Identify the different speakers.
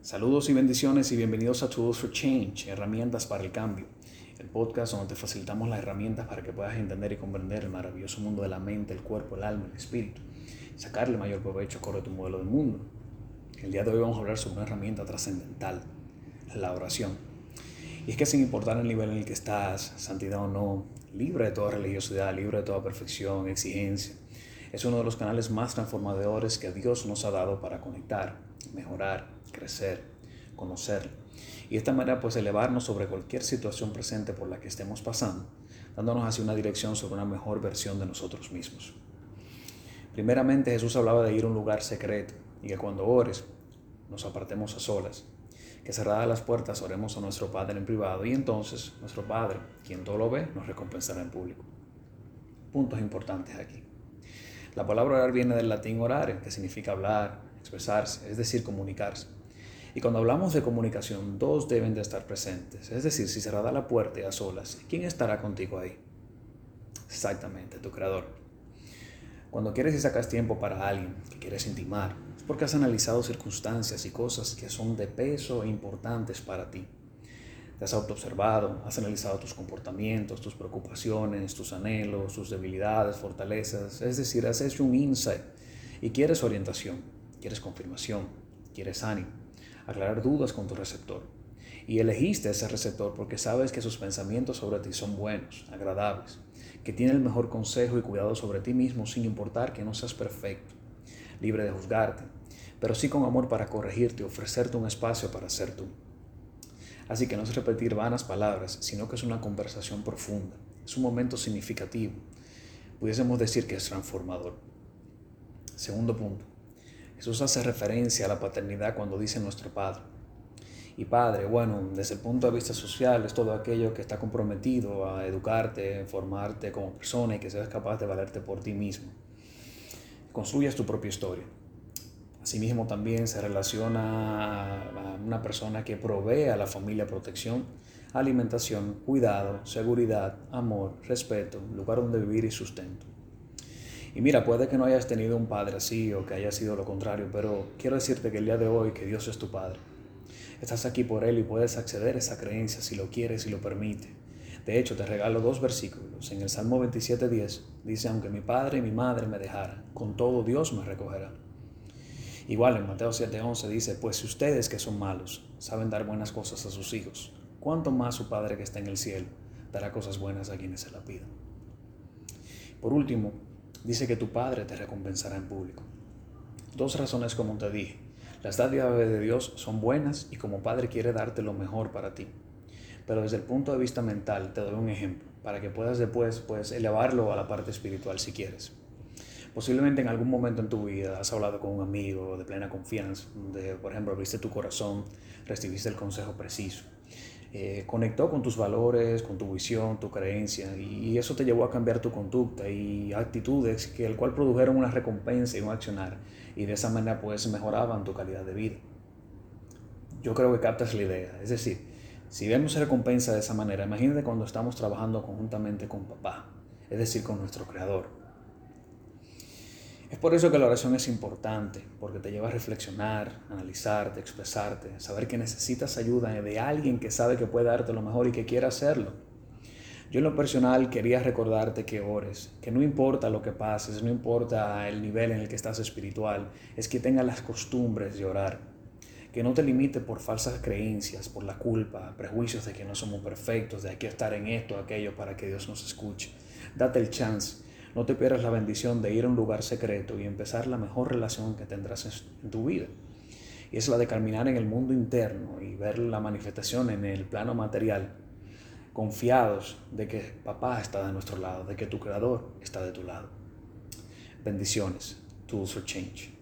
Speaker 1: Saludos y bendiciones y bienvenidos a Tools for Change, herramientas para el cambio. El podcast donde te facilitamos las herramientas para que puedas entender y comprender el maravilloso mundo de la mente, el cuerpo, el alma, el espíritu. Sacarle mayor provecho a tu modelo del mundo. El día de hoy vamos a hablar sobre una herramienta trascendental, la oración. Y es que sin importar el nivel en el que estás, santidad o no, libre de toda religiosidad, libre de toda perfección, exigencia, es uno de los canales más transformadores que Dios nos ha dado para conectar, mejorar, crecer, conocer y de esta manera pues elevarnos sobre cualquier situación presente por la que estemos pasando, dándonos hacia una dirección sobre una mejor versión de nosotros mismos. Primeramente Jesús hablaba de ir a un lugar secreto y que cuando ores nos apartemos a solas, que cerradas las puertas oremos a nuestro Padre en privado y entonces nuestro Padre, quien todo lo ve, nos recompensará en público. Puntos importantes aquí. La palabra orar viene del latín orare, que significa hablar, expresarse, es decir, comunicarse. Y cuando hablamos de comunicación, dos deben de estar presentes. Es decir, si cerrada la puerta a solas, ¿quién estará contigo ahí? Exactamente, tu creador. Cuando quieres y sacas tiempo para alguien que quieres intimar, es porque has analizado circunstancias y cosas que son de peso e importantes para ti. Te has autoobservado, has analizado tus comportamientos, tus preocupaciones, tus anhelos, tus debilidades, fortalezas. Es decir, has hecho un insight y quieres orientación, quieres confirmación, quieres ánimo aclarar dudas con tu receptor. Y elegiste ese receptor porque sabes que sus pensamientos sobre ti son buenos, agradables, que tiene el mejor consejo y cuidado sobre ti mismo sin importar que no seas perfecto, libre de juzgarte, pero sí con amor para corregirte ofrecerte un espacio para ser tú. Así que no es repetir vanas palabras, sino que es una conversación profunda, es un momento significativo, pudiésemos decir que es transformador. Segundo punto, Jesús hace referencia a la paternidad cuando dice nuestro Padre. Y Padre, bueno, desde el punto de vista social es todo aquello que está comprometido a educarte, formarte como persona y que seas capaz de valerte por ti mismo. Construyas tu propia historia. Asimismo también se relaciona a una persona que provee a la familia protección, alimentación, cuidado, seguridad, amor, respeto, lugar donde vivir y sustento. Y mira, puede que no hayas tenido un padre así o que haya sido lo contrario, pero quiero decirte que el día de hoy que Dios es tu Padre. Estás aquí por Él y puedes acceder a esa creencia si lo quieres y lo permite. De hecho, te regalo dos versículos. En el Salmo 27.10 dice, aunque mi padre y mi madre me dejaran, con todo Dios me recogerá. Igual en Mateo 7.11 dice, pues si ustedes que son malos saben dar buenas cosas a sus hijos, ¿cuánto más su Padre que está en el cielo dará cosas buenas a quienes se la pidan? Por último, dice que tu Padre te recompensará en público. Dos razones como te dije. Las dádivas de Dios son buenas y como Padre quiere darte lo mejor para ti. Pero desde el punto de vista mental te doy un ejemplo para que puedas después pues, elevarlo a la parte espiritual si quieres. Posiblemente en algún momento en tu vida has hablado con un amigo de plena confianza, donde por ejemplo abriste tu corazón, recibiste el consejo preciso eh, conectó con tus valores, con tu visión, tu creencia, y eso te llevó a cambiar tu conducta y actitudes que el cual produjeron una recompensa y un accionar, y de esa manera pues mejoraban tu calidad de vida. Yo creo que captas la idea, es decir, si vemos recompensa de esa manera, imagínate cuando estamos trabajando conjuntamente con papá, es decir, con nuestro creador. Es por eso que la oración es importante, porque te lleva a reflexionar, analizarte, expresarte, saber que necesitas ayuda de alguien que sabe que puede darte lo mejor y que quiere hacerlo. Yo en lo personal quería recordarte que ores, que no importa lo que pases, no importa el nivel en el que estás espiritual, es que tengas las costumbres de orar, que no te limite por falsas creencias, por la culpa, prejuicios de que no somos perfectos, de que estar en esto aquello para que Dios nos escuche. Date el chance no te pierdas la bendición de ir a un lugar secreto y empezar la mejor relación que tendrás en tu vida. Y es la de caminar en el mundo interno y ver la manifestación en el plano material, confiados de que papá está de nuestro lado, de que tu creador está de tu lado. Bendiciones. Tools for Change.